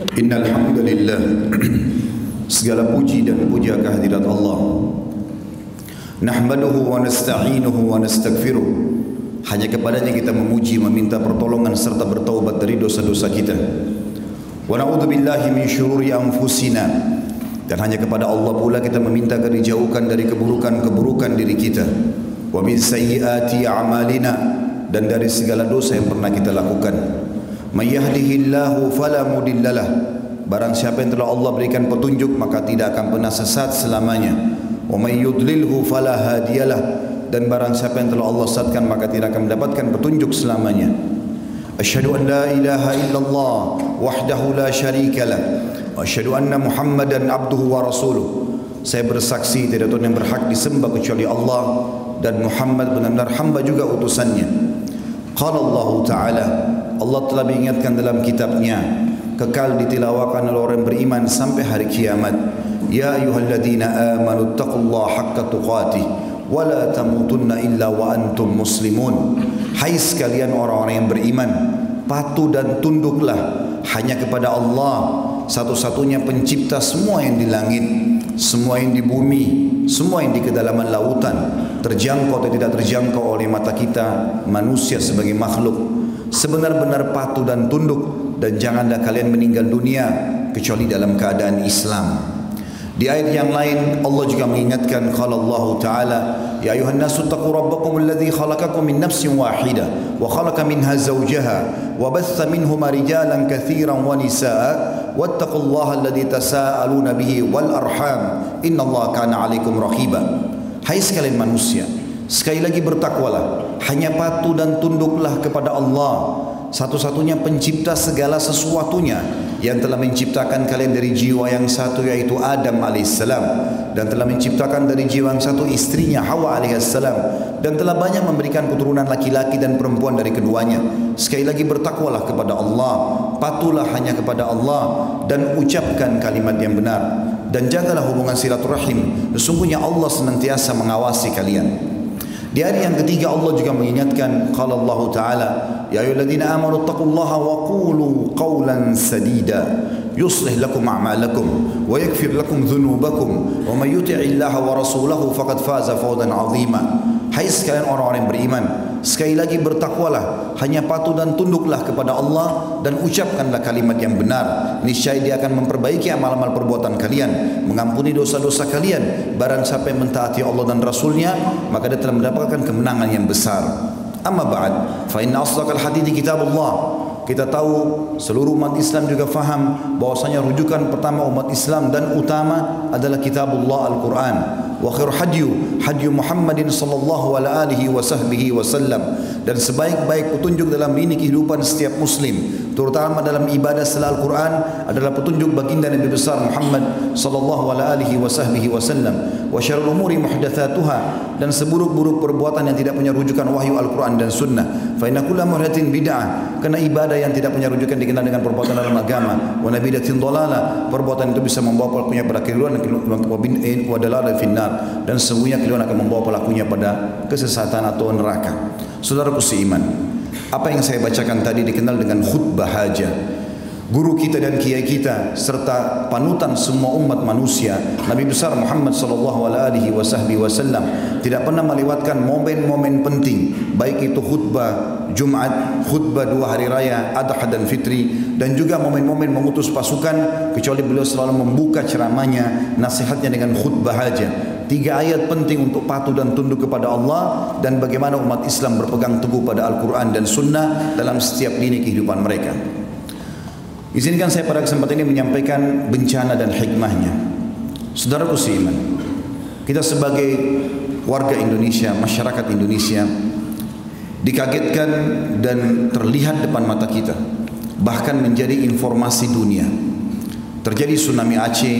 Innal hamdalillah segala puji dan puja kehadirat Allah. Nahmaduhu wa nasta'inuhu wa nastaghfiruh hanya kepadanya kita memuji meminta pertolongan serta bertaubat dari dosa-dosa kita. Wa na'udzu billahi min syururi anfusina. Dan hanya kepada Allah pula kita meminta agar dijauhkan dari keburukan-keburukan diri kita. Wa min sayyiati a'malina. Dan dari segala dosa yang pernah kita lakukan Man yahdihillahu fala mudillalah. Barang siapa yang telah Allah berikan petunjuk maka tidak akan pernah sesat selamanya. Wa may yudlilhu fala hadiyalah. Dan barang siapa yang telah Allah sesatkan maka tidak akan mendapatkan petunjuk selamanya. Asyhadu an la ilaha illallah wahdahu la syarika lah. Asyhadu anna Muhammadan abduhu wa rasuluh. Saya bersaksi tidak Tuhan yang berhak disembah kecuali Allah dan Muhammad benar-benar hamba juga utusannya. Qala Allah Ta'ala Allah telah mengingatkan dalam kitabnya kekal ditilawakan oleh orang beriman sampai hari kiamat. Ya ayyuhalladzina amanu taqullaha haqqa tuqatih wa la tamutunna illa wa antum muslimun. Hai sekalian orang-orang yang beriman patuh dan tunduklah hanya kepada Allah satu-satunya pencipta semua yang di langit semua yang di bumi semua yang di kedalaman lautan terjangkau atau tidak terjangkau oleh mata kita manusia sebagai makhluk sebenar-benar patuh dan tunduk dan janganlah kalian meninggal dunia kecuali dalam keadaan Islam. Di ayat yang lain Allah juga mengingatkan kalau Allah taala nasu taqu rabbakum alladhi khalaqakum min nafsin wahidah wa khalaqa minha zawjaha wa batha minhuma rijalan katsiran wa nisaa. Wattaqullaha alladhi tasaaluna bihi wal arham. Innallaha kana 'alaikum raqiba. Hai sekalian manusia, Sekali lagi bertakwalah, hanya patuh dan tunduklah kepada Allah, satu-satunya pencipta segala sesuatunya yang telah menciptakan kalian dari jiwa yang satu yaitu Adam alaihissalam dan telah menciptakan dari jiwa yang satu istrinya Hawa alaihissalam dan telah banyak memberikan keturunan laki-laki dan perempuan dari keduanya. Sekali lagi bertakwalah kepada Allah, patuhlah hanya kepada Allah dan ucapkan kalimat yang benar dan jagalah hubungan silaturahim. Sesungguhnya Allah senantiasa mengawasi kalian. Di ayat yang ketiga Allah juga mengingatkan qala Allah taala ya ayyuhalladzina amanu taqullaha wa qulu qawlan sadida yuslih lakum a'malakum wa yaghfir lakum dhunubakum wa may yuti'illaha wa rasulahu faqad faza fawzan 'azima Hai sekalian orang-orang beriman Sekali lagi bertakwalah. Hanya patuh dan tunduklah kepada Allah Dan ucapkanlah kalimat yang benar. Niscaya dia akan memperbaiki amal-amal perbuatan kalian Mengampuni dosa-dosa kalian Barang siapa yang mentaati Allah dan Rasulnya Maka dia telah mendapatkan kemenangan yang besar. Amma ba'd. Fa inna asdaqal hadithi kitab Allah. Kita tahu seluruh umat Islam juga faham bahwasanya rujukan pertama umat Islam dan utama adalah kitabullah Al-Quran hadyu Muhammadin sallallahu alaihi wa sahbihi wasallam dan sebaik-baik petunjuk dalam ini kehidupan setiap muslim terutama dalam ibadah setelah Al-Quran adalah petunjuk baginda Nabi besar Muhammad sallallahu alaihi wasallam wa syarrul umuri muhdatsatuha dan seburuk-buruk perbuatan yang tidak punya rujukan wahyu Al-Quran dan sunnah. Fa inna kullu muhdatsin bid'ah karena ibadah yang tidak punya rujukan dikenal dengan perbuatan dalam agama. Wa nabidatin dhalala perbuatan itu bisa membawa pelakunya pada keliruan wa dalala finnar dan sesungguhnya kalian akan membawa pelakunya pada kesesatan atau neraka. Saudaraku seiman, apa yang saya bacakan tadi dikenal dengan khutbah haja. Guru kita dan kiai kita serta panutan semua umat manusia Nabi besar Muhammad sallallahu alaihi wasallam tidak pernah melewatkan momen-momen penting baik itu khutbah Jumat, khutbah dua hari raya, Adha dan Fitri dan juga momen-momen mengutus pasukan kecuali beliau selalu membuka ceramahnya, nasihatnya dengan khutbah haja. Tiga ayat penting untuk patuh dan tunduk kepada Allah dan bagaimana umat Islam berpegang teguh pada Al-Quran dan Sunnah dalam setiap lini kehidupan mereka. Izinkan saya pada kesempatan ini menyampaikan bencana dan hikmahnya. Saudaraku seiman, kita sebagai warga Indonesia, masyarakat Indonesia, dikagetkan dan terlihat depan mata kita, bahkan menjadi informasi dunia. Terjadi tsunami Aceh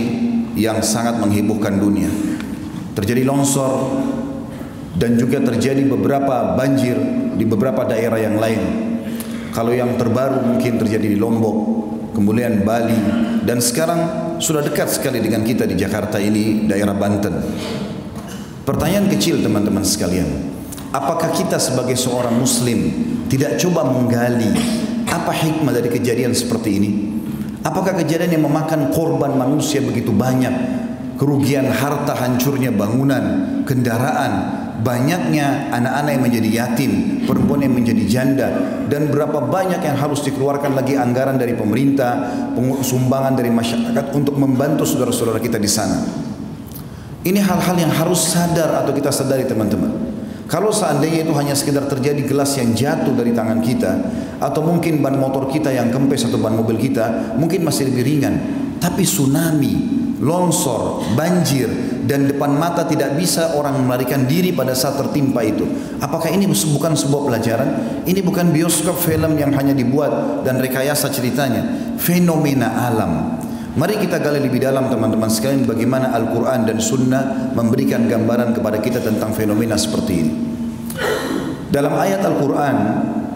yang sangat menghebohkan dunia terjadi longsor dan juga terjadi beberapa banjir di beberapa daerah yang lain. Kalau yang terbaru mungkin terjadi di Lombok, kemudian Bali dan sekarang sudah dekat sekali dengan kita di Jakarta ini daerah Banten. Pertanyaan kecil teman-teman sekalian, apakah kita sebagai seorang muslim tidak coba menggali apa hikmah dari kejadian seperti ini? Apakah kejadian yang memakan korban manusia begitu banyak? Kerugian harta, hancurnya bangunan, kendaraan, banyaknya anak-anak yang menjadi yatim, perempuan yang menjadi janda, dan berapa banyak yang harus dikeluarkan lagi anggaran dari pemerintah, sumbangan dari masyarakat untuk membantu saudara-saudara kita di sana. Ini hal-hal yang harus sadar atau kita sadari teman-teman. Kalau seandainya itu hanya sekedar terjadi gelas yang jatuh dari tangan kita atau mungkin ban motor kita yang kempes atau ban mobil kita mungkin masih lebih ringan. Tapi tsunami, longsor, banjir dan depan mata tidak bisa orang melarikan diri pada saat tertimpa itu. Apakah ini bukan sebuah pelajaran? Ini bukan bioskop film yang hanya dibuat dan rekayasa ceritanya. Fenomena alam. Mari kita gali lebih dalam teman-teman sekalian bagaimana Al-Quran dan Sunnah memberikan gambaran kepada kita tentang fenomena seperti ini. Dalam ayat Al-Quran,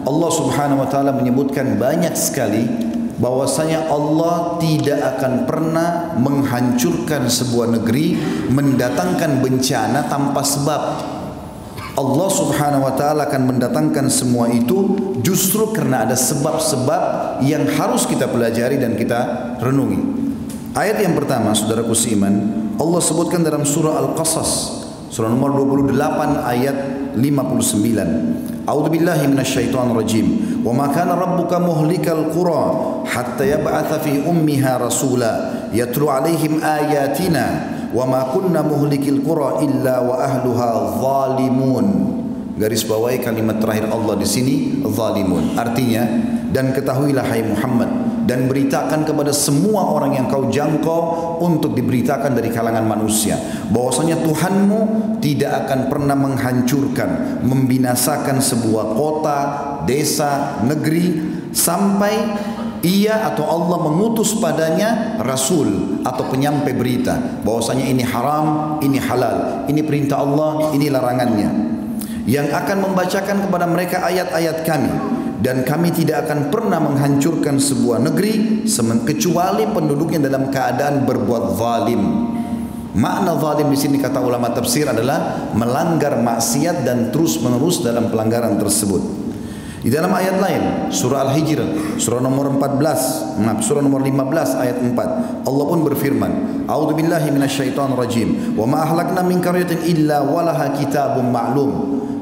Allah subhanahu wa ta'ala menyebutkan banyak sekali bahwasanya Allah tidak akan pernah menghancurkan sebuah negeri, mendatangkan bencana tanpa sebab. Allah subhanahu wa ta'ala akan mendatangkan semua itu justru karena ada sebab-sebab yang harus kita pelajari dan kita renungi. Ayat yang pertama, saudaraku seiman, Allah sebutkan dalam surah Al-Qasas, surah nomor 28 ayat 59. A'udzu billahi minasyaitonir rajim. Wa ma kana rabbuka muhlikal qura hatta yab'atha fi ummiha rasula yatlu 'alaihim ayatina wa ma kunna muhlikil qura illa wa ahluha zalimun. Garis bawahi kalimat terakhir Allah di sini zalimun. Artinya dan ketahuilah hai Muhammad dan beritakan kepada semua orang yang kau jangkau untuk diberitakan dari kalangan manusia bahwasanya Tuhanmu tidak akan pernah menghancurkan membinasakan sebuah kota, desa, negeri sampai ia atau Allah mengutus padanya rasul atau penyampai berita bahwasanya ini haram, ini halal, ini perintah Allah, ini larangannya. Yang akan membacakan kepada mereka ayat-ayat kami dan kami tidak akan pernah menghancurkan sebuah negeri kecuali penduduknya dalam keadaan berbuat zalim. Makna zalim di sini kata ulama tafsir adalah melanggar maksiat dan terus menerus dalam pelanggaran tersebut. Di dalam ayat lain, surah Al-Hijr, surah nomor 14, maaf, surah nomor 15 ayat 4. Allah pun berfirman, "A'udzu billahi minasyaitonir rajim. Wa ma ahlakna min qaryatin illa walaha kitabun ma'lum."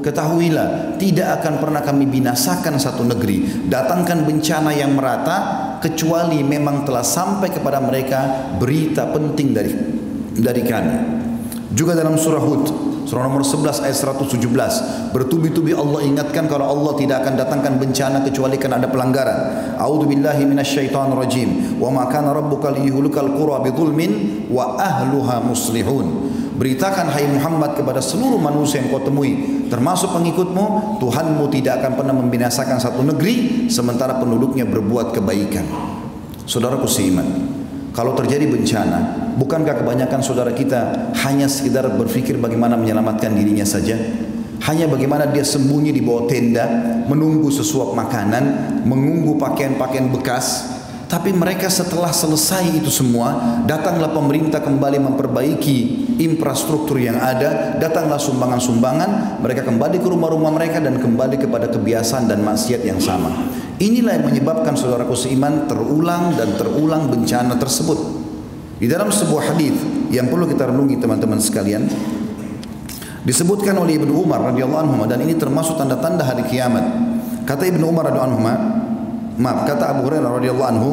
Ketahuilah, tidak akan pernah kami binasakan satu negeri, datangkan bencana yang merata kecuali memang telah sampai kepada mereka berita penting dari dari kami. Juga dalam surah Hud, surah nomor 11 ayat 117, bertubi-tubi Allah ingatkan kalau Allah tidak akan datangkan bencana kecuali kan ada pelanggaran. A'udzu billahi. Wa ma kana rabbuka liyuhlikal qura wa ahluha muslihun. Beritakan hai Muhammad kepada seluruh manusia yang kau temui termasuk pengikutmu Tuhanmu tidak akan pernah membinasakan satu negeri sementara penduduknya berbuat kebaikan. Saudaraku seiman kalau terjadi bencana bukankah kebanyakan saudara kita hanya sekedar berpikir bagaimana menyelamatkan dirinya saja? Hanya bagaimana dia sembunyi di bawah tenda menunggu sesuap makanan menunggu pakaian-pakaian bekas tapi mereka setelah selesai itu semua, datanglah pemerintah kembali memperbaiki infrastruktur yang ada, datanglah sumbangan-sumbangan, mereka kembali ke rumah-rumah mereka dan kembali kepada kebiasaan dan maksiat yang sama. Inilah yang menyebabkan saudaraku seiman terulang dan terulang bencana tersebut. Di dalam sebuah hadis yang perlu kita renungi teman-teman sekalian, disebutkan oleh Ibnu Umar radhiyallahu anhu dan ini termasuk tanda-tanda hari kiamat. Kata Ibnu Umar radhiyallahu anhu, maaf kata Abu Hurairah radhiyallahu anhu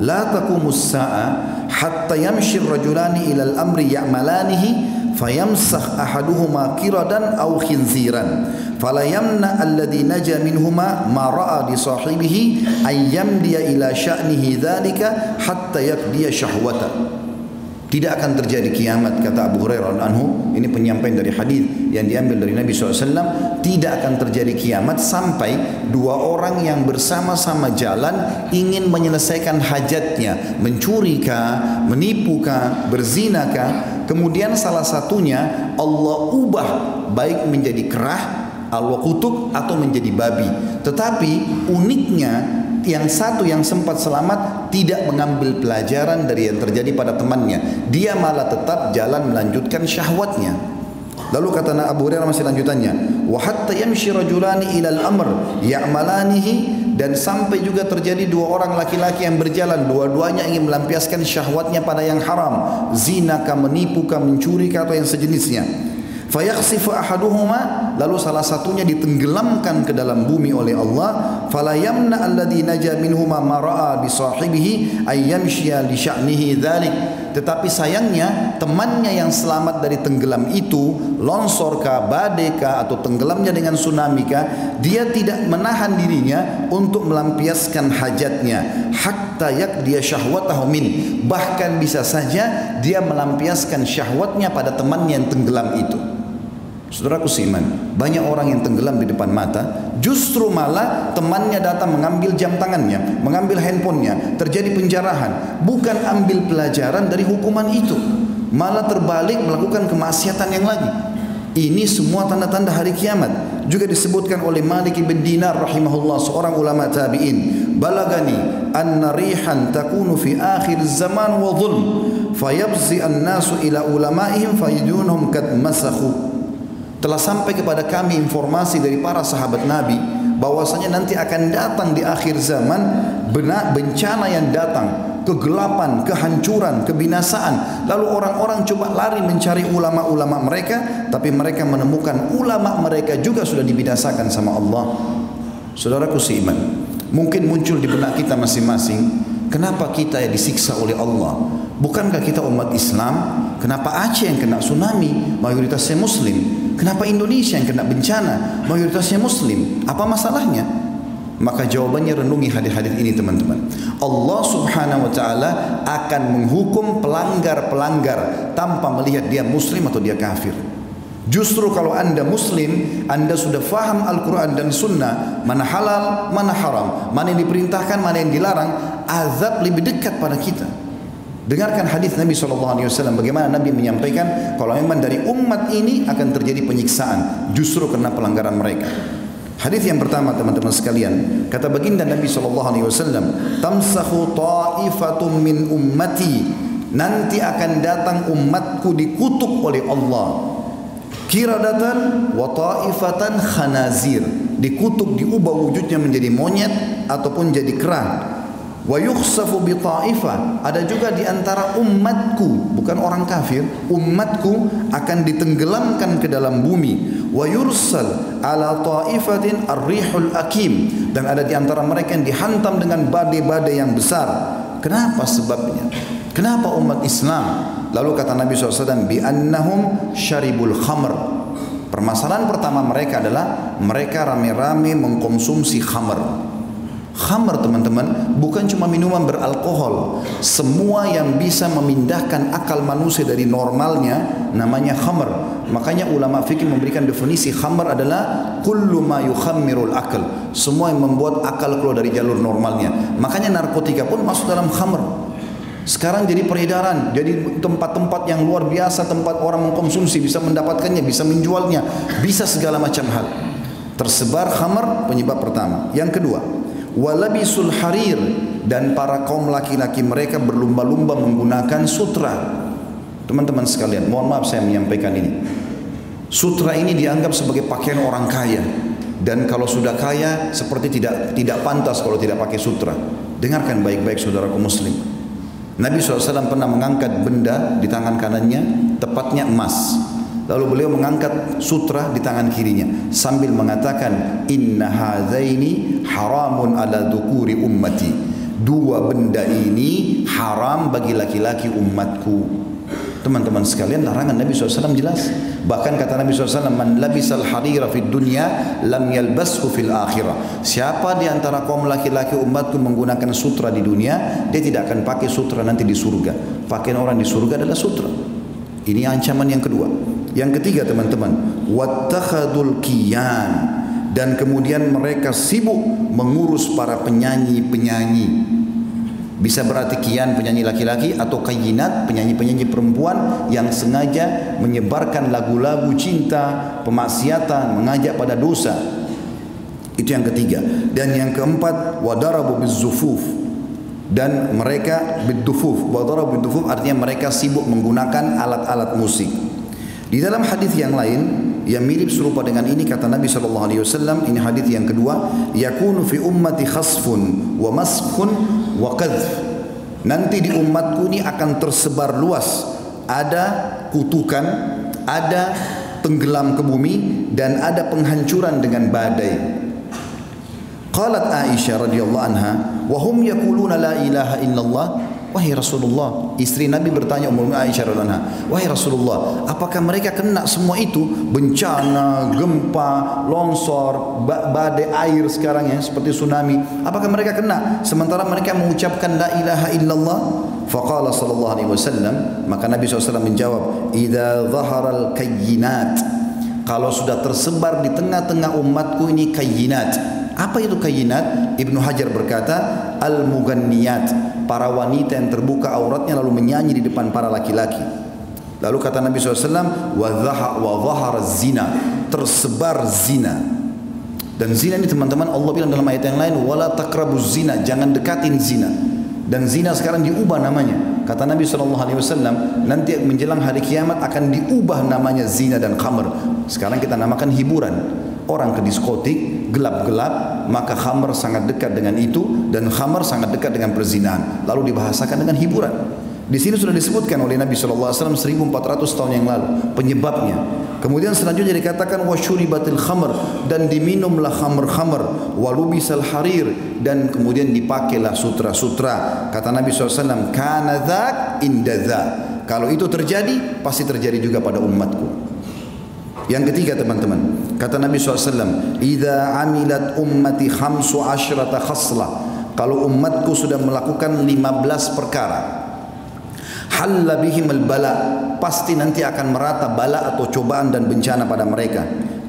la taqumus sa'a hatta yamshi ar-rajulani ila al-amri ya'malanihi fayamsakh ahaduhuma qiradan aw khinziran fala yamna alladhi naja minhuma ma ra'a li sahibihi ay yamdiya ila sya'nihi dhalika hatta yaqdiya syahwata Tidak akan terjadi kiamat kata Abu Hurairah anhu. Ini penyampaian dari hadis yang diambil dari Nabi SAW. Tidak akan terjadi kiamat sampai dua orang yang bersama-sama jalan ingin menyelesaikan hajatnya, mencuri kah, menipu kah, berzina kah. Kemudian salah satunya Allah ubah baik menjadi kerah, Allah kutuk atau menjadi babi. Tetapi uniknya yang satu yang sempat selamat tidak mengambil pelajaran dari yang terjadi pada temannya. Dia malah tetap jalan melanjutkan syahwatnya. Lalu kata Abu Hurairah masih lanjutannya, "Wa hatta yamshi rajulani ila al-amr ya'malanihi dan sampai juga terjadi dua orang laki-laki yang berjalan dua-duanya ingin melampiaskan syahwatnya pada yang haram zina kah menipu kah mencuri kah atau yang sejenisnya fayakhsifu ahaduhuma lalu salah satunya ditenggelamkan ke dalam bumi oleh Allah fala yamna alladhi naja minhuma ma bi sahibihi ayyamshiya li sya'nihi tetapi sayangnya temannya yang selamat dari tenggelam itu longsor kah, badai kah atau tenggelamnya dengan tsunami kah, dia tidak menahan dirinya untuk melampiaskan hajatnya. Hatta yak dia syahwatahu min. Bahkan bisa saja dia melampiaskan syahwatnya pada temannya yang tenggelam itu. Saudaraku seiman, banyak orang yang tenggelam di depan mata, justru malah temannya datang mengambil jam tangannya, mengambil handphonenya, terjadi penjarahan. Bukan ambil pelajaran dari hukuman itu, malah terbalik melakukan kemaksiatan yang lagi. Ini semua tanda-tanda hari kiamat. Juga disebutkan oleh Malik bin Dinar rahimahullah seorang ulama tabi'in. Balagani anna rihan takunu fi akhir zaman wa dhulm fayabzi an-nasu ila ulama'ihim fayidunhum kad masakhu telah sampai kepada kami informasi dari para sahabat Nabi bahwasanya nanti akan datang di akhir zaman bencana yang datang kegelapan, kehancuran, kebinasaan. Lalu orang-orang coba lari mencari ulama-ulama mereka, tapi mereka menemukan ulama mereka juga sudah dibinasakan sama Allah. Saudaraku seiman, mungkin muncul di benak kita masing-masing, kenapa kita yang disiksa oleh Allah? Bukankah kita umat Islam? Kenapa Aceh yang kena tsunami? Mayoritasnya Muslim. Kenapa Indonesia yang kena bencana? Mayoritasnya Muslim. Apa masalahnya? Maka jawabannya renungi hadis-hadis ini teman-teman. Allah Subhanahu wa taala akan menghukum pelanggar-pelanggar tanpa melihat dia muslim atau dia kafir. Justru kalau anda muslim, anda sudah faham Al-Quran dan Sunnah, mana halal, mana haram, mana yang diperintahkan, mana yang dilarang, azab lebih dekat pada kita. Dengarkan hadis Nabi SAW bagaimana Nabi menyampaikan kalau memang dari umat ini akan terjadi penyiksaan justru karena pelanggaran mereka. Hadis yang pertama teman-teman sekalian kata baginda Nabi SAW tamsahu ta'ifatum min ummati. Nanti akan datang umatku dikutuk oleh Allah. Kiradatan wa ta'ifatan khanazir. Dikutuk diubah wujudnya menjadi monyet ataupun jadi kera wa yukhsafu bi ada juga di antara umatku bukan orang kafir umatku akan ditenggelamkan ke dalam bumi. Wa yursal ala ta'ifatin ar-rihul akim. Dan ada di antara mereka yang dihantam dengan badai-badai yang besar. Kenapa sebabnya? Kenapa umat Islam? Lalu kata Nabi SAW bi annahum syaribul khamr. Permasalahan pertama mereka adalah mereka rame-rame mengkonsumsi khamr Khamr teman-teman bukan cuma minuman beralkohol. Semua yang bisa memindahkan akal manusia dari normalnya namanya khamr. Makanya ulama fikih memberikan definisi khamr adalah kullu ma yukhammirul akal. Semua yang membuat akal keluar dari jalur normalnya. Makanya narkotika pun masuk dalam khamr. Sekarang jadi peredaran, jadi tempat-tempat yang luar biasa, tempat orang mengkonsumsi, bisa mendapatkannya, bisa menjualnya, bisa segala macam hal. Tersebar khamr penyebab pertama. Yang kedua, walabisul harir dan para kaum laki-laki mereka berlumba-lumba menggunakan sutra. Teman-teman sekalian, mohon maaf saya menyampaikan ini. Sutra ini dianggap sebagai pakaian orang kaya dan kalau sudah kaya seperti tidak tidak pantas kalau tidak pakai sutra. Dengarkan baik-baik saudaraku muslim. Nabi SAW pernah mengangkat benda di tangan kanannya, tepatnya emas. Lalu beliau mengangkat sutra di tangan kirinya sambil mengatakan inna hadzaini haramun ala ummati. Dua benda ini haram bagi laki-laki umatku. Teman-teman sekalian larangan Nabi SAW jelas. Bahkan kata Nabi SAW, Man labisal harira fid dunya lam yalbashu fil akhirah. Siapa di antara kaum laki-laki umatku menggunakan sutra di dunia, dia tidak akan pakai sutra nanti di surga. Pakaian orang di surga adalah sutra. Ini ancaman yang kedua. Yang ketiga teman-teman, wattakhadul kiyan dan kemudian mereka sibuk mengurus para penyanyi-penyanyi. Bisa berarti kian penyanyi laki-laki atau kayinat penyanyi-penyanyi perempuan yang sengaja menyebarkan lagu-lagu cinta, pemaksiatan, mengajak pada dosa. Itu yang ketiga. Dan yang keempat, wadarabu bizufuf dan mereka bidufuf. Wadarabu bidufuf artinya mereka sibuk menggunakan alat-alat musik. Di dalam hadis yang lain yang mirip serupa dengan ini kata Nabi sallallahu alaihi wasallam ini hadis yang kedua yakunu fi ummati khasfun wa maskhun wa qadhf nanti di umatku ini akan tersebar luas. Ada kutukan ada tenggelam ke bumi dan ada penghancuran dengan badai. Qalat Aisyah radhiyallahu anha wa hum yaquluna la ilaha illallah Wahai Rasulullah, istri Nabi bertanya Ummu Aisyah radhiyallahu "Wahai Rasulullah, apakah mereka kena semua itu? Bencana, gempa, longsor, badai air sekarang ya seperti tsunami. Apakah mereka kena sementara mereka mengucapkan la ilaha illallah?" Faqala sallallahu alaihi wasallam, maka Nabi SAW menjawab, "Idza dhaharal kayyinat" Kalau sudah tersebar di tengah-tengah umatku ini kayyinat. Apa itu kayyinat? Ibnu Hajar berkata, al-muganniyat para wanita yang terbuka auratnya lalu menyanyi di depan para laki-laki. Lalu kata Nabi SAW, wa zahar zina, tersebar zina. Dan zina ini teman-teman Allah bilang dalam ayat yang lain, wala takrabuz zina, jangan dekatin zina. Dan zina sekarang diubah namanya. Kata Nabi SAW, nanti menjelang hari kiamat akan diubah namanya zina dan khamr. Sekarang kita namakan hiburan. Orang ke diskotik, gelap-gelap, maka khamr sangat dekat dengan itu dan khamr sangat dekat dengan perzinahan. Lalu dibahasakan dengan hiburan. Di sini sudah disebutkan oleh Nabi SAW 1400 tahun yang lalu penyebabnya. Kemudian selanjutnya dikatakan wasyuribatil khamr dan diminumlah khamr-khamr walubisal harir dan kemudian dipakailah sutra-sutra. Kata Nabi SAW, kana dzak Kalau itu terjadi, pasti terjadi juga pada umatku. Yang ketiga teman-teman, kata Nabi SAW, "Idza amilat ummati khamsu asyrata khaslah." Kalau umatku sudah melakukan 15 perkara, halla bihim bala pasti nanti akan merata bala atau cobaan dan bencana pada mereka.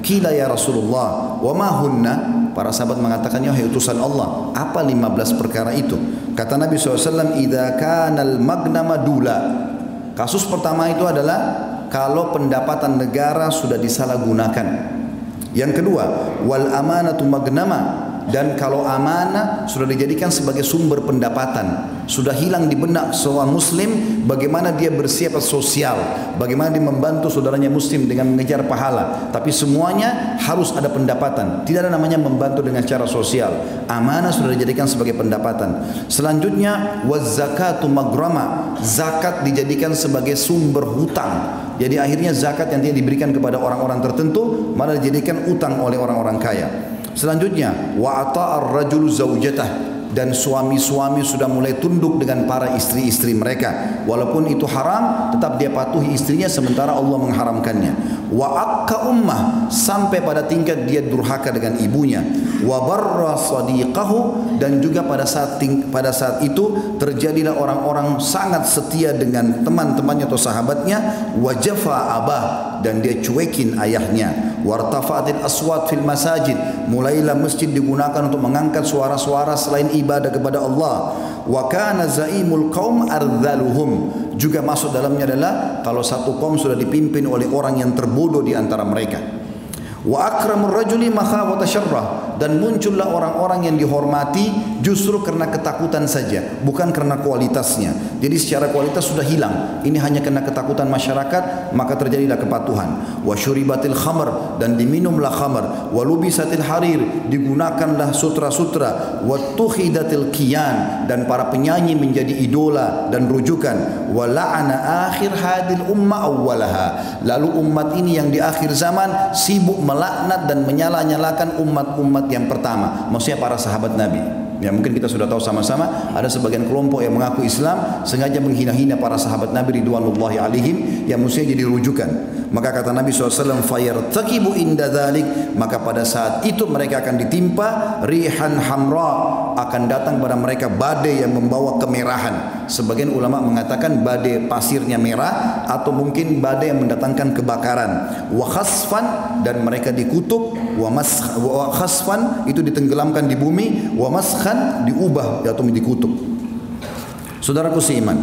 Kila ya Rasulullah, wa ma hunna? Para sahabat mengatakan, ya utusan Allah, apa 15 perkara itu? Kata Nabi SAW, Idza kanal magnama dula. Kasus pertama itu adalah kalau pendapatan negara sudah disalahgunakan. Yang kedua, wal amanatu magnama dan kalau amanah sudah dijadikan sebagai sumber pendapatan sudah hilang di benak seorang muslim bagaimana dia bersiap sosial bagaimana dia membantu saudaranya muslim dengan mengejar pahala. Tapi semuanya harus ada pendapatan tidak ada namanya membantu dengan cara sosial. Amanah sudah dijadikan sebagai pendapatan. Selanjutnya wazakatu magrama zakat dijadikan sebagai sumber hutang jadi akhirnya zakat yang dia diberikan kepada orang-orang tertentu malah dijadikan utang oleh orang-orang kaya. Selanjutnya wa ata'ar rajulu zaujatah dan suami-suami sudah mulai tunduk dengan para istri-istri mereka. Walaupun itu haram tetap dia patuhi istrinya sementara Allah mengharamkannya. Wa akka ummah sampai pada tingkat dia durhaka dengan ibunya. Wa barra sadiqahu dan juga pada saat pada saat itu terjadilah orang-orang sangat setia dengan teman-temannya atau sahabatnya. Wa jafa abah dan dia cuekin ayahnya. Wartafatil aswat fil masajid. Mulailah masjid digunakan untuk mengangkat suara-suara selain ibadah kepada Allah. Wa kana zaimul qaum ardhaluhum juga masuk dalamnya adalah kalau satu kaum sudah dipimpin oleh orang yang terbodoh di antara mereka wa akramur rajuli makhafata dan muncullah orang-orang yang dihormati justru karena ketakutan saja bukan karena kualitasnya. Jadi secara kualitas sudah hilang. Ini hanya karena ketakutan masyarakat maka terjadilah kepatuhan. Wa syuribatil khamr dan diminumlah khamr. Wa lubisatil harir digunakanlah sutra-sutra. Wa tukhidatil kiyan dan para penyanyi menjadi idola dan rujukan. Wa la'ana akhir hadil umma awwalaha. Lalu umat ini yang di akhir zaman sibuk melaknat dan menyala-nyalakan umat-umat yang pertama, maksudnya para sahabat Nabi. Ya mungkin kita sudah tahu sama-sama ada sebagian kelompok yang mengaku Islam sengaja menghina-hina para sahabat Nabi ridwanullahi alaihim yang mestinya jadi rujukan. Maka kata Nabi SAW, takibu inda dhalik. Maka pada saat itu mereka akan ditimpa rihan hamra. Akan datang pada mereka badai yang membawa kemerahan. Sebagian ulama mengatakan badai pasirnya merah. Atau mungkin badai yang mendatangkan kebakaran. Wa khasfan dan mereka dikutuk. Wa, mas, wa khasfan itu ditenggelamkan di bumi. Wa maskhan diubah atau dikutuk. Saudaraku seiman,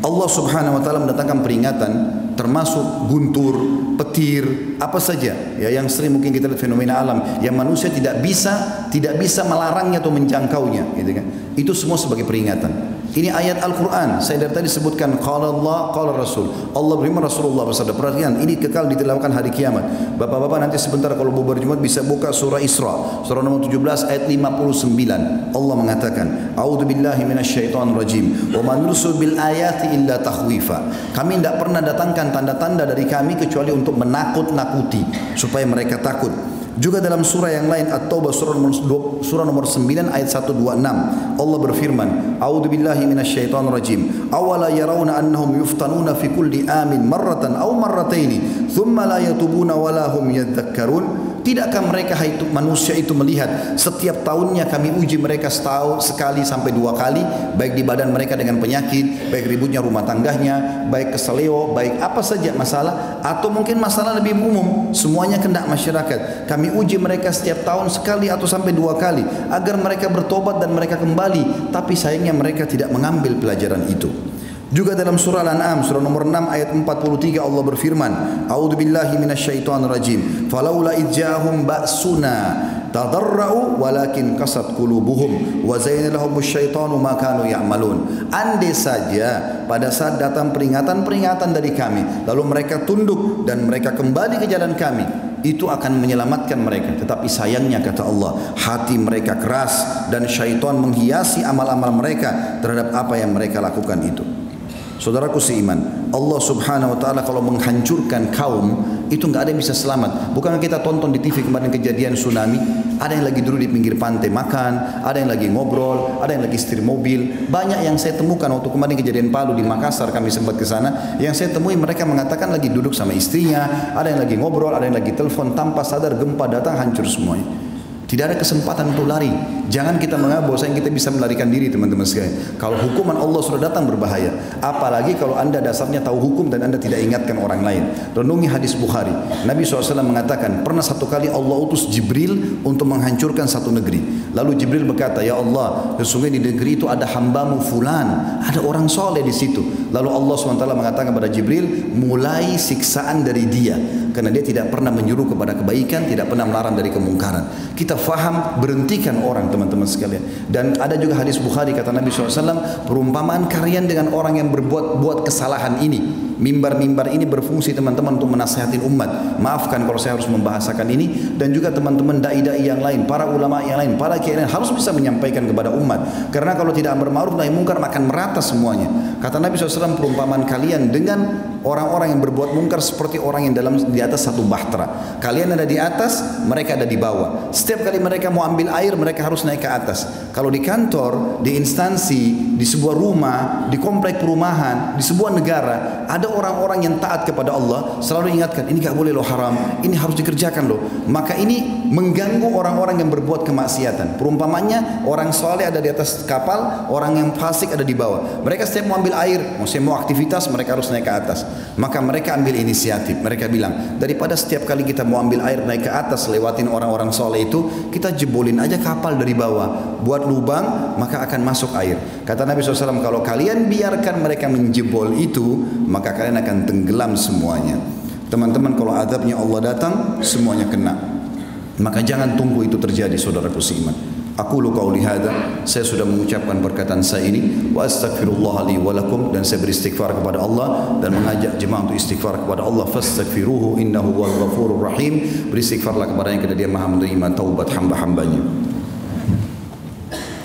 Allah Subhanahu wa taala mendatangkan peringatan termasuk guntur, petir, apa saja ya yang sering mungkin kita lihat fenomena alam yang manusia tidak bisa tidak bisa melarangnya atau menjangkaunya gitu kan. Itu semua sebagai peringatan. Ini ayat Al-Quran. Saya dari tadi sebutkan qala Allah, qala Rasul. Allah beriman Rasulullah bersabda. Perhatikan, ini kekal ditilawkan hari kiamat. Bapak-bapak nanti sebentar kalau bubar Jumat bisa buka surah Isra, surah nomor 17 ayat 59. Allah mengatakan, "A'udzu billahi minasyaitonir rajim. Wa man bil ayati illa tahwifa." Kami tidak pernah datangkan tanda-tanda dari kami kecuali untuk menakut-nakuti supaya mereka takut. Juga dalam surah yang lain At-Taubah surah nomor, surah nomor 9 ayat 126 Allah berfirman A'udzu billahi minasyaitonir rajim awala yarawna annahum yuftanuna fi kulli amin marratan aw marrataini thumma la yatubuna wala hum yadhakkarun Tidakkah mereka itu manusia itu melihat setiap tahunnya kami uji mereka setahun sekali sampai dua kali baik di badan mereka dengan penyakit, baik ributnya rumah tangganya, baik keseleo, baik apa saja masalah atau mungkin masalah lebih umum semuanya kena masyarakat. Kami uji mereka setiap tahun sekali atau sampai dua kali agar mereka bertobat dan mereka kembali tapi sayangnya mereka tidak mengambil pelajaran itu. Juga dalam surah Al-An'am surah nomor 6 ayat 43 Allah berfirman, "A'udzu billahi minasyaitonir rajim. Falaula idja'ahum ba'suna tadarra'u walakin kasat qulubuhum wa zayyana lahum asyaitanu ma kanu ya'malun." Andai saja pada saat datang peringatan-peringatan dari kami, lalu mereka tunduk dan mereka kembali ke jalan kami, itu akan menyelamatkan mereka. Tetapi sayangnya kata Allah, hati mereka keras dan syaitan menghiasi amal-amal mereka terhadap apa yang mereka lakukan itu. Saudaraku seiman, Allah Subhanahu wa taala kalau menghancurkan kaum itu nggak ada yang bisa selamat. Bukan kita tonton di TV kemarin kejadian tsunami, ada yang lagi dulu di pinggir pantai makan, ada yang lagi ngobrol, ada yang lagi setir mobil. Banyak yang saya temukan waktu kemarin kejadian Palu di Makassar kami sempat ke sana, yang saya temui mereka mengatakan lagi duduk sama istrinya, ada yang lagi ngobrol, ada yang lagi telepon tanpa sadar gempa datang hancur semuanya. Tidak ada kesempatan untuk lari. Jangan kita menganggap bahwa kita bisa melarikan diri teman-teman sekalian. Kalau hukuman Allah sudah datang berbahaya. Apalagi kalau anda dasarnya tahu hukum dan anda tidak ingatkan orang lain. Renungi hadis Bukhari. Nabi SAW mengatakan, pernah satu kali Allah utus Jibril untuk menghancurkan satu negeri. Lalu Jibril berkata, Ya Allah, sesungguhnya di negeri itu ada hambamu fulan. Ada orang soleh di situ. Lalu Allah SWT mengatakan kepada Jibril, mulai siksaan dari dia. Karena dia tidak pernah menyuruh kepada kebaikan, tidak pernah melarang dari kemungkaran. Kita faham berhentikan orang teman-teman sekalian. Dan ada juga hadis Bukhari kata Nabi SAW, perumpamaan kalian dengan orang yang berbuat buat kesalahan ini. Mimbar-mimbar ini berfungsi teman-teman untuk menasihatin umat. Maafkan kalau saya harus membahasakan ini dan juga teman-teman dai-dai yang lain, para ulama yang lain, para kiai harus bisa menyampaikan kepada umat. Karena kalau tidak berma'ruf nahi mungkar akan merata semuanya. Kata Nabi SAW perumpamaan kalian dengan orang-orang yang berbuat mungkar seperti orang yang dalam di atas satu bahtera. Kalian ada di atas, mereka ada di bawah. Setiap kali mereka mau ambil air, mereka harus naik ke atas. Kalau di kantor, di instansi, di sebuah rumah, di komplek perumahan, di sebuah negara, ada orang-orang yang taat kepada Allah selalu ingatkan ini gak boleh loh haram, ini harus dikerjakan loh. Maka ini mengganggu orang-orang yang berbuat kemaksiatan. Perumpamannya orang soleh ada di atas kapal, orang yang fasik ada di bawah. Mereka setiap mau ambil air, mau mau aktivitas mereka harus naik ke atas. Maka mereka ambil inisiatif. Mereka bilang daripada setiap kali kita mau ambil air naik ke atas lewatin orang-orang soleh itu, kita jebolin aja kapal dari bawah, buat lubang maka akan masuk air. Kata Nabi SAW kalau kalian biarkan mereka menjebol itu, maka kalian akan tenggelam semuanya. Teman-teman kalau adabnya Allah datang semuanya kena. Maka jangan tunggu itu terjadi saudaraku seiman. Aku luka hadza saya sudah mengucapkan perkataan saya ini wa astaghfirullah li wa lakum dan saya beristighfar kepada Allah dan mengajak jemaah untuk istighfar kepada Allah fastaghfiruhu innahu wal ghafurur rahim beristighfarlah kepada yang karena dia Maha menerima taubat hamba-hambanya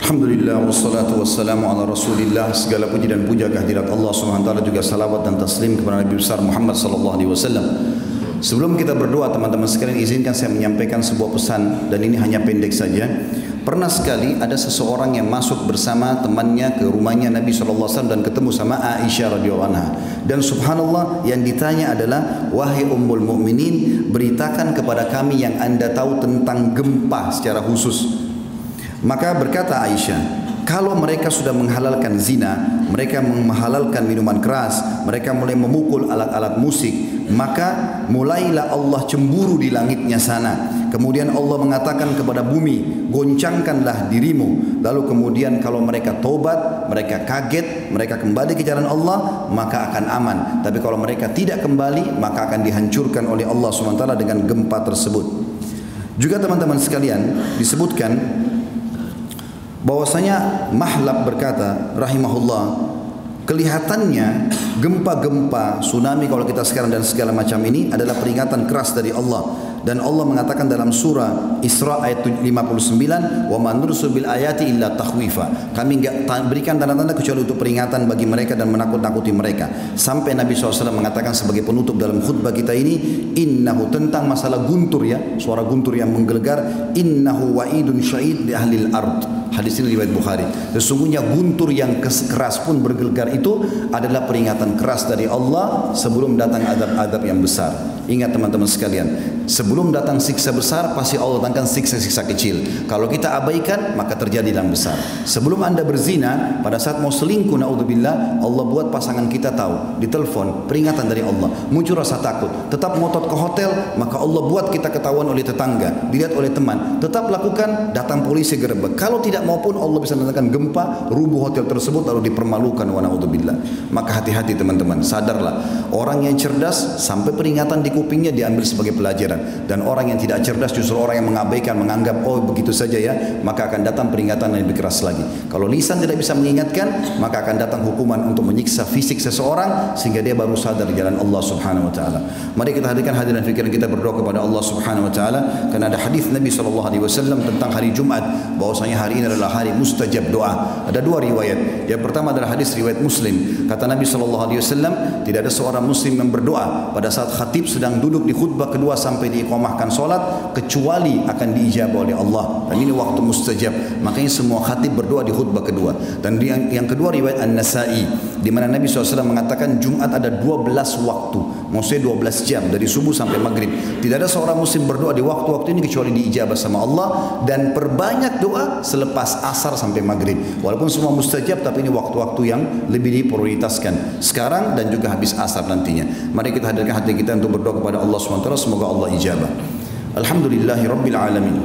Alhamdulillah wassalatu wassalamu ala Rasulillah segala puji dan puja kehadirat Allah Subhanahu wa taala juga salawat dan taslim kepada Nabi besar Muhammad sallallahu alaihi wasallam. Sebelum kita berdoa teman-teman sekalian izinkan saya menyampaikan sebuah pesan dan ini hanya pendek saja. Pernah sekali ada seseorang yang masuk bersama temannya ke rumahnya Nabi SAW dan ketemu sama Aisyah radhiyallahu anha. Dan subhanallah yang ditanya adalah wahai ummul mukminin beritakan kepada kami yang anda tahu tentang gempa secara khusus. Maka berkata Aisyah, kalau mereka sudah menghalalkan zina, mereka menghalalkan minuman keras, mereka mulai memukul alat-alat musik, maka mulailah Allah cemburu di langitnya sana. Kemudian Allah mengatakan kepada bumi, goncangkanlah dirimu. Lalu kemudian kalau mereka tobat, mereka kaget, mereka kembali ke jalan Allah, maka akan aman. Tapi kalau mereka tidak kembali, maka akan dihancurkan oleh Allah SWT dengan gempa tersebut. Juga teman-teman sekalian disebutkan bahwasanya Mahlab berkata rahimahullah kelihatannya gempa-gempa tsunami kalau kita sekarang dan segala macam ini adalah peringatan keras dari Allah. Dan Allah mengatakan dalam surah Isra ayat 59 wa man bil ayati illa takhwifa. Kami enggak berikan tanda-tanda kecuali untuk peringatan bagi mereka dan menakut-nakuti mereka. Sampai Nabi SAW mengatakan sebagai penutup dalam khutbah kita ini innahu tentang masalah guntur ya suara guntur yang menggelegar innahu wa'idun syahid di ahli al-ard Hadis ini riwayat Bukhari. Sesungguhnya guntur yang keras pun bergelegar itu adalah peringatan keras dari Allah sebelum datang adab-adab yang besar. Ingat teman-teman sekalian, sebelum datang siksa besar pasti Allah datangkan siksa-siksa kecil. Kalau kita abaikan maka terjadi yang besar. Sebelum anda berzina, pada saat mau selingkuh naudzubillah, Allah buat pasangan kita tahu, ditelepon, peringatan dari Allah, muncul rasa takut. Tetap ngotot ke hotel, maka Allah buat kita ketahuan oleh tetangga, dilihat oleh teman. Tetap lakukan, datang polisi gerbek. Kalau tidak maupun Allah bisa datangkan gempa, rubuh hotel tersebut lalu dipermalukan wa naudzubillah. Maka hati-hati teman-teman, sadarlah. Orang yang cerdas sampai peringatan di kupingnya diambil sebagai pelajaran. Dan orang yang tidak cerdas justru orang yang mengabaikan menganggap oh begitu saja ya maka akan datang peringatan yang lebih keras lagi. Kalau lisan tidak bisa mengingatkan maka akan datang hukuman untuk menyiksa fisik seseorang sehingga dia baru sadar jalan Allah Subhanahu wa taala. Mari kita hadirkan hadirin fikiran kita berdoa kepada Allah Subhanahu wa taala. Karena ada hadis Nabi sallallahu alaihi wasallam tentang hari Jumat bahwasanya hari ini adalah hari mustajab doa. Ada dua riwayat. Yang pertama adalah hadis riwayat Muslim. Kata Nabi sallallahu alaihi wasallam tidak ada seorang muslim yang berdoa pada saat khatib sedang sedang duduk di khutbah kedua sampai diiqamahkan solat kecuali akan diijabah oleh Allah. Dan ini waktu mustajab. Makanya semua khatib berdoa di khutbah kedua. Dan yang, yang kedua riwayat An-Nasai di mana Nabi SAW mengatakan Jumat ada 12 waktu maksudnya 12 jam dari subuh sampai maghrib. Tidak ada seorang muslim berdoa di waktu-waktu ini kecuali diijabah sama Allah dan perbanyak doa selepas asar sampai maghrib. Walaupun semua mustajab tapi ini waktu-waktu yang lebih diprioritaskan sekarang dan juga habis asar nantinya. Mari kita hadirkan hati kita untuk berdoa kepada Allah SWT semoga Allah ijabah. Alhamdulillahi Rabbil Alamin.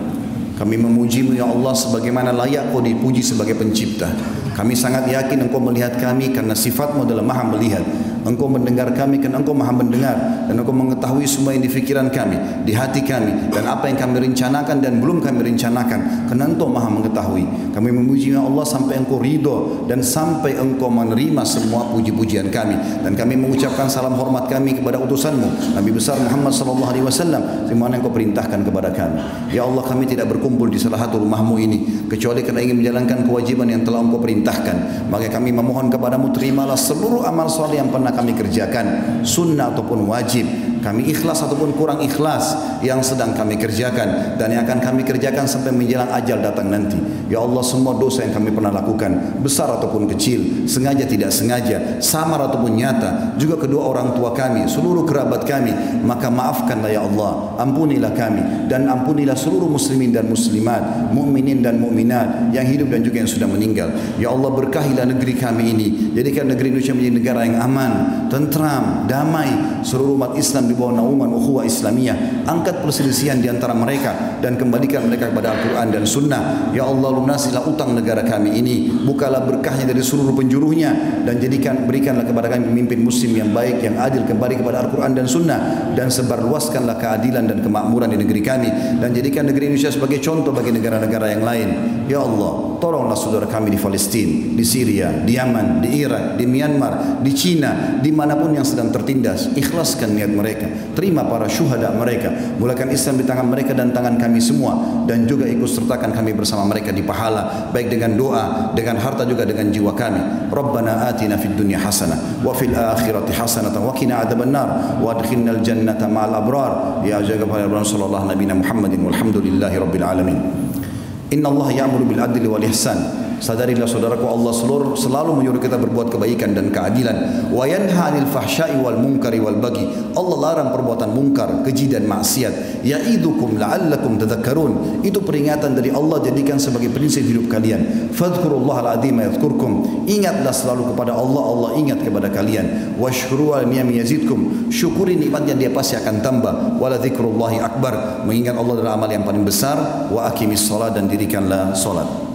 Kami memujimu ya Allah sebagaimana layak kau dipuji sebagai pencipta. Kami sangat yakin engkau melihat kami karena sifatmu adalah maha melihat Engkau mendengar kami karena engkau maha mendengar dan engkau mengetahui semua yang di kami, di hati kami dan apa yang kami rencanakan dan belum kami rencanakan karena engkau maha mengetahui. Kami memuji ya Allah sampai engkau ridho dan sampai engkau menerima semua puji-pujian kami dan kami mengucapkan salam hormat kami kepada utusanmu Nabi besar Muhammad sallallahu alaihi wasallam engkau perintahkan kepada kami. Ya Allah kami tidak berkumpul di salah satu rumahmu ini kecuali kerana ingin menjalankan kewajiban yang telah engkau perintahkan. Maka kami memohon kepadamu terimalah seluruh amal soleh yang pernah kami kerjakan sunnah ataupun wajib kami ikhlas ataupun kurang ikhlas yang sedang kami kerjakan dan yang akan kami kerjakan sampai menjelang ajal datang nanti. Ya Allah semua dosa yang kami pernah lakukan besar ataupun kecil, sengaja tidak sengaja, samar ataupun nyata, juga kedua orang tua kami, seluruh kerabat kami, maka maafkanlah ya Allah, ampunilah kami dan ampunilah seluruh muslimin dan muslimat, mukminin dan mukminat yang hidup dan juga yang sudah meninggal. Ya Allah berkahilah negeri kami ini, jadikan negeri Indonesia menjadi negara yang aman, tentram, damai, seluruh umat Islam di bawah naungan ukhuwah Islamiyah. Angkat perselisihan di antara mereka dan kembalikan mereka kepada Al-Quran dan Sunnah. Ya Allah lunasilah utang negara kami ini. Bukalah berkahnya dari seluruh penjuruhnya dan jadikan berikanlah kepada kami pemimpin muslim yang baik, yang adil kembali kepada Al-Quran dan Sunnah dan sebarluaskanlah keadilan dan kemakmuran di negeri kami dan jadikan negeri Indonesia sebagai contoh bagi negara-negara yang lain. Ya Allah, tolonglah saudara kami di Palestina, di Syria, di Yaman, di Irak, di Myanmar, di China, di mana pun yang sedang tertindas. Ikhlaskan niat mereka. Terima para syuhada mereka. Mulakan Islam di tangan mereka dan tangan kami semua. Dan juga ikut sertakan kami bersama mereka di pahala. Baik dengan doa, dengan harta juga dengan jiwa kami. Rabbana atina fid dunya hasanah. Wa fil akhirati hasanah. Wa kina adaban nar. Wa adkhilna al jannata ma'al abrar. Ya jaga pada Rasulullah Nabi Muhammadin. Walhamdulillahi Rabbil Alamin. Inna Allah ya'muru bil adli wal ihsan. Sadarilah saudaraku Allah selalu, selalu menyuruh kita berbuat kebaikan dan keadilan. Wa yanha 'anil fahsya'i wal munkari wal bagi. Allah larang perbuatan mungkar, keji dan maksiat. Ya'idukum la'allakum tadhakkarun. Itu peringatan dari Allah jadikan sebagai prinsip hidup kalian. Fadhkurullaha al-'azim yadhkurkum. Ingatlah selalu kepada Allah, Allah ingat kepada kalian. Washkuru al ni'am yazidkum. Syukuri nikmat yang dia pasti akan tambah. Wala dzikrullahi akbar. Mengingat Allah adalah amal yang paling besar. Wa aqimis salat dan diri dirikanlah solat.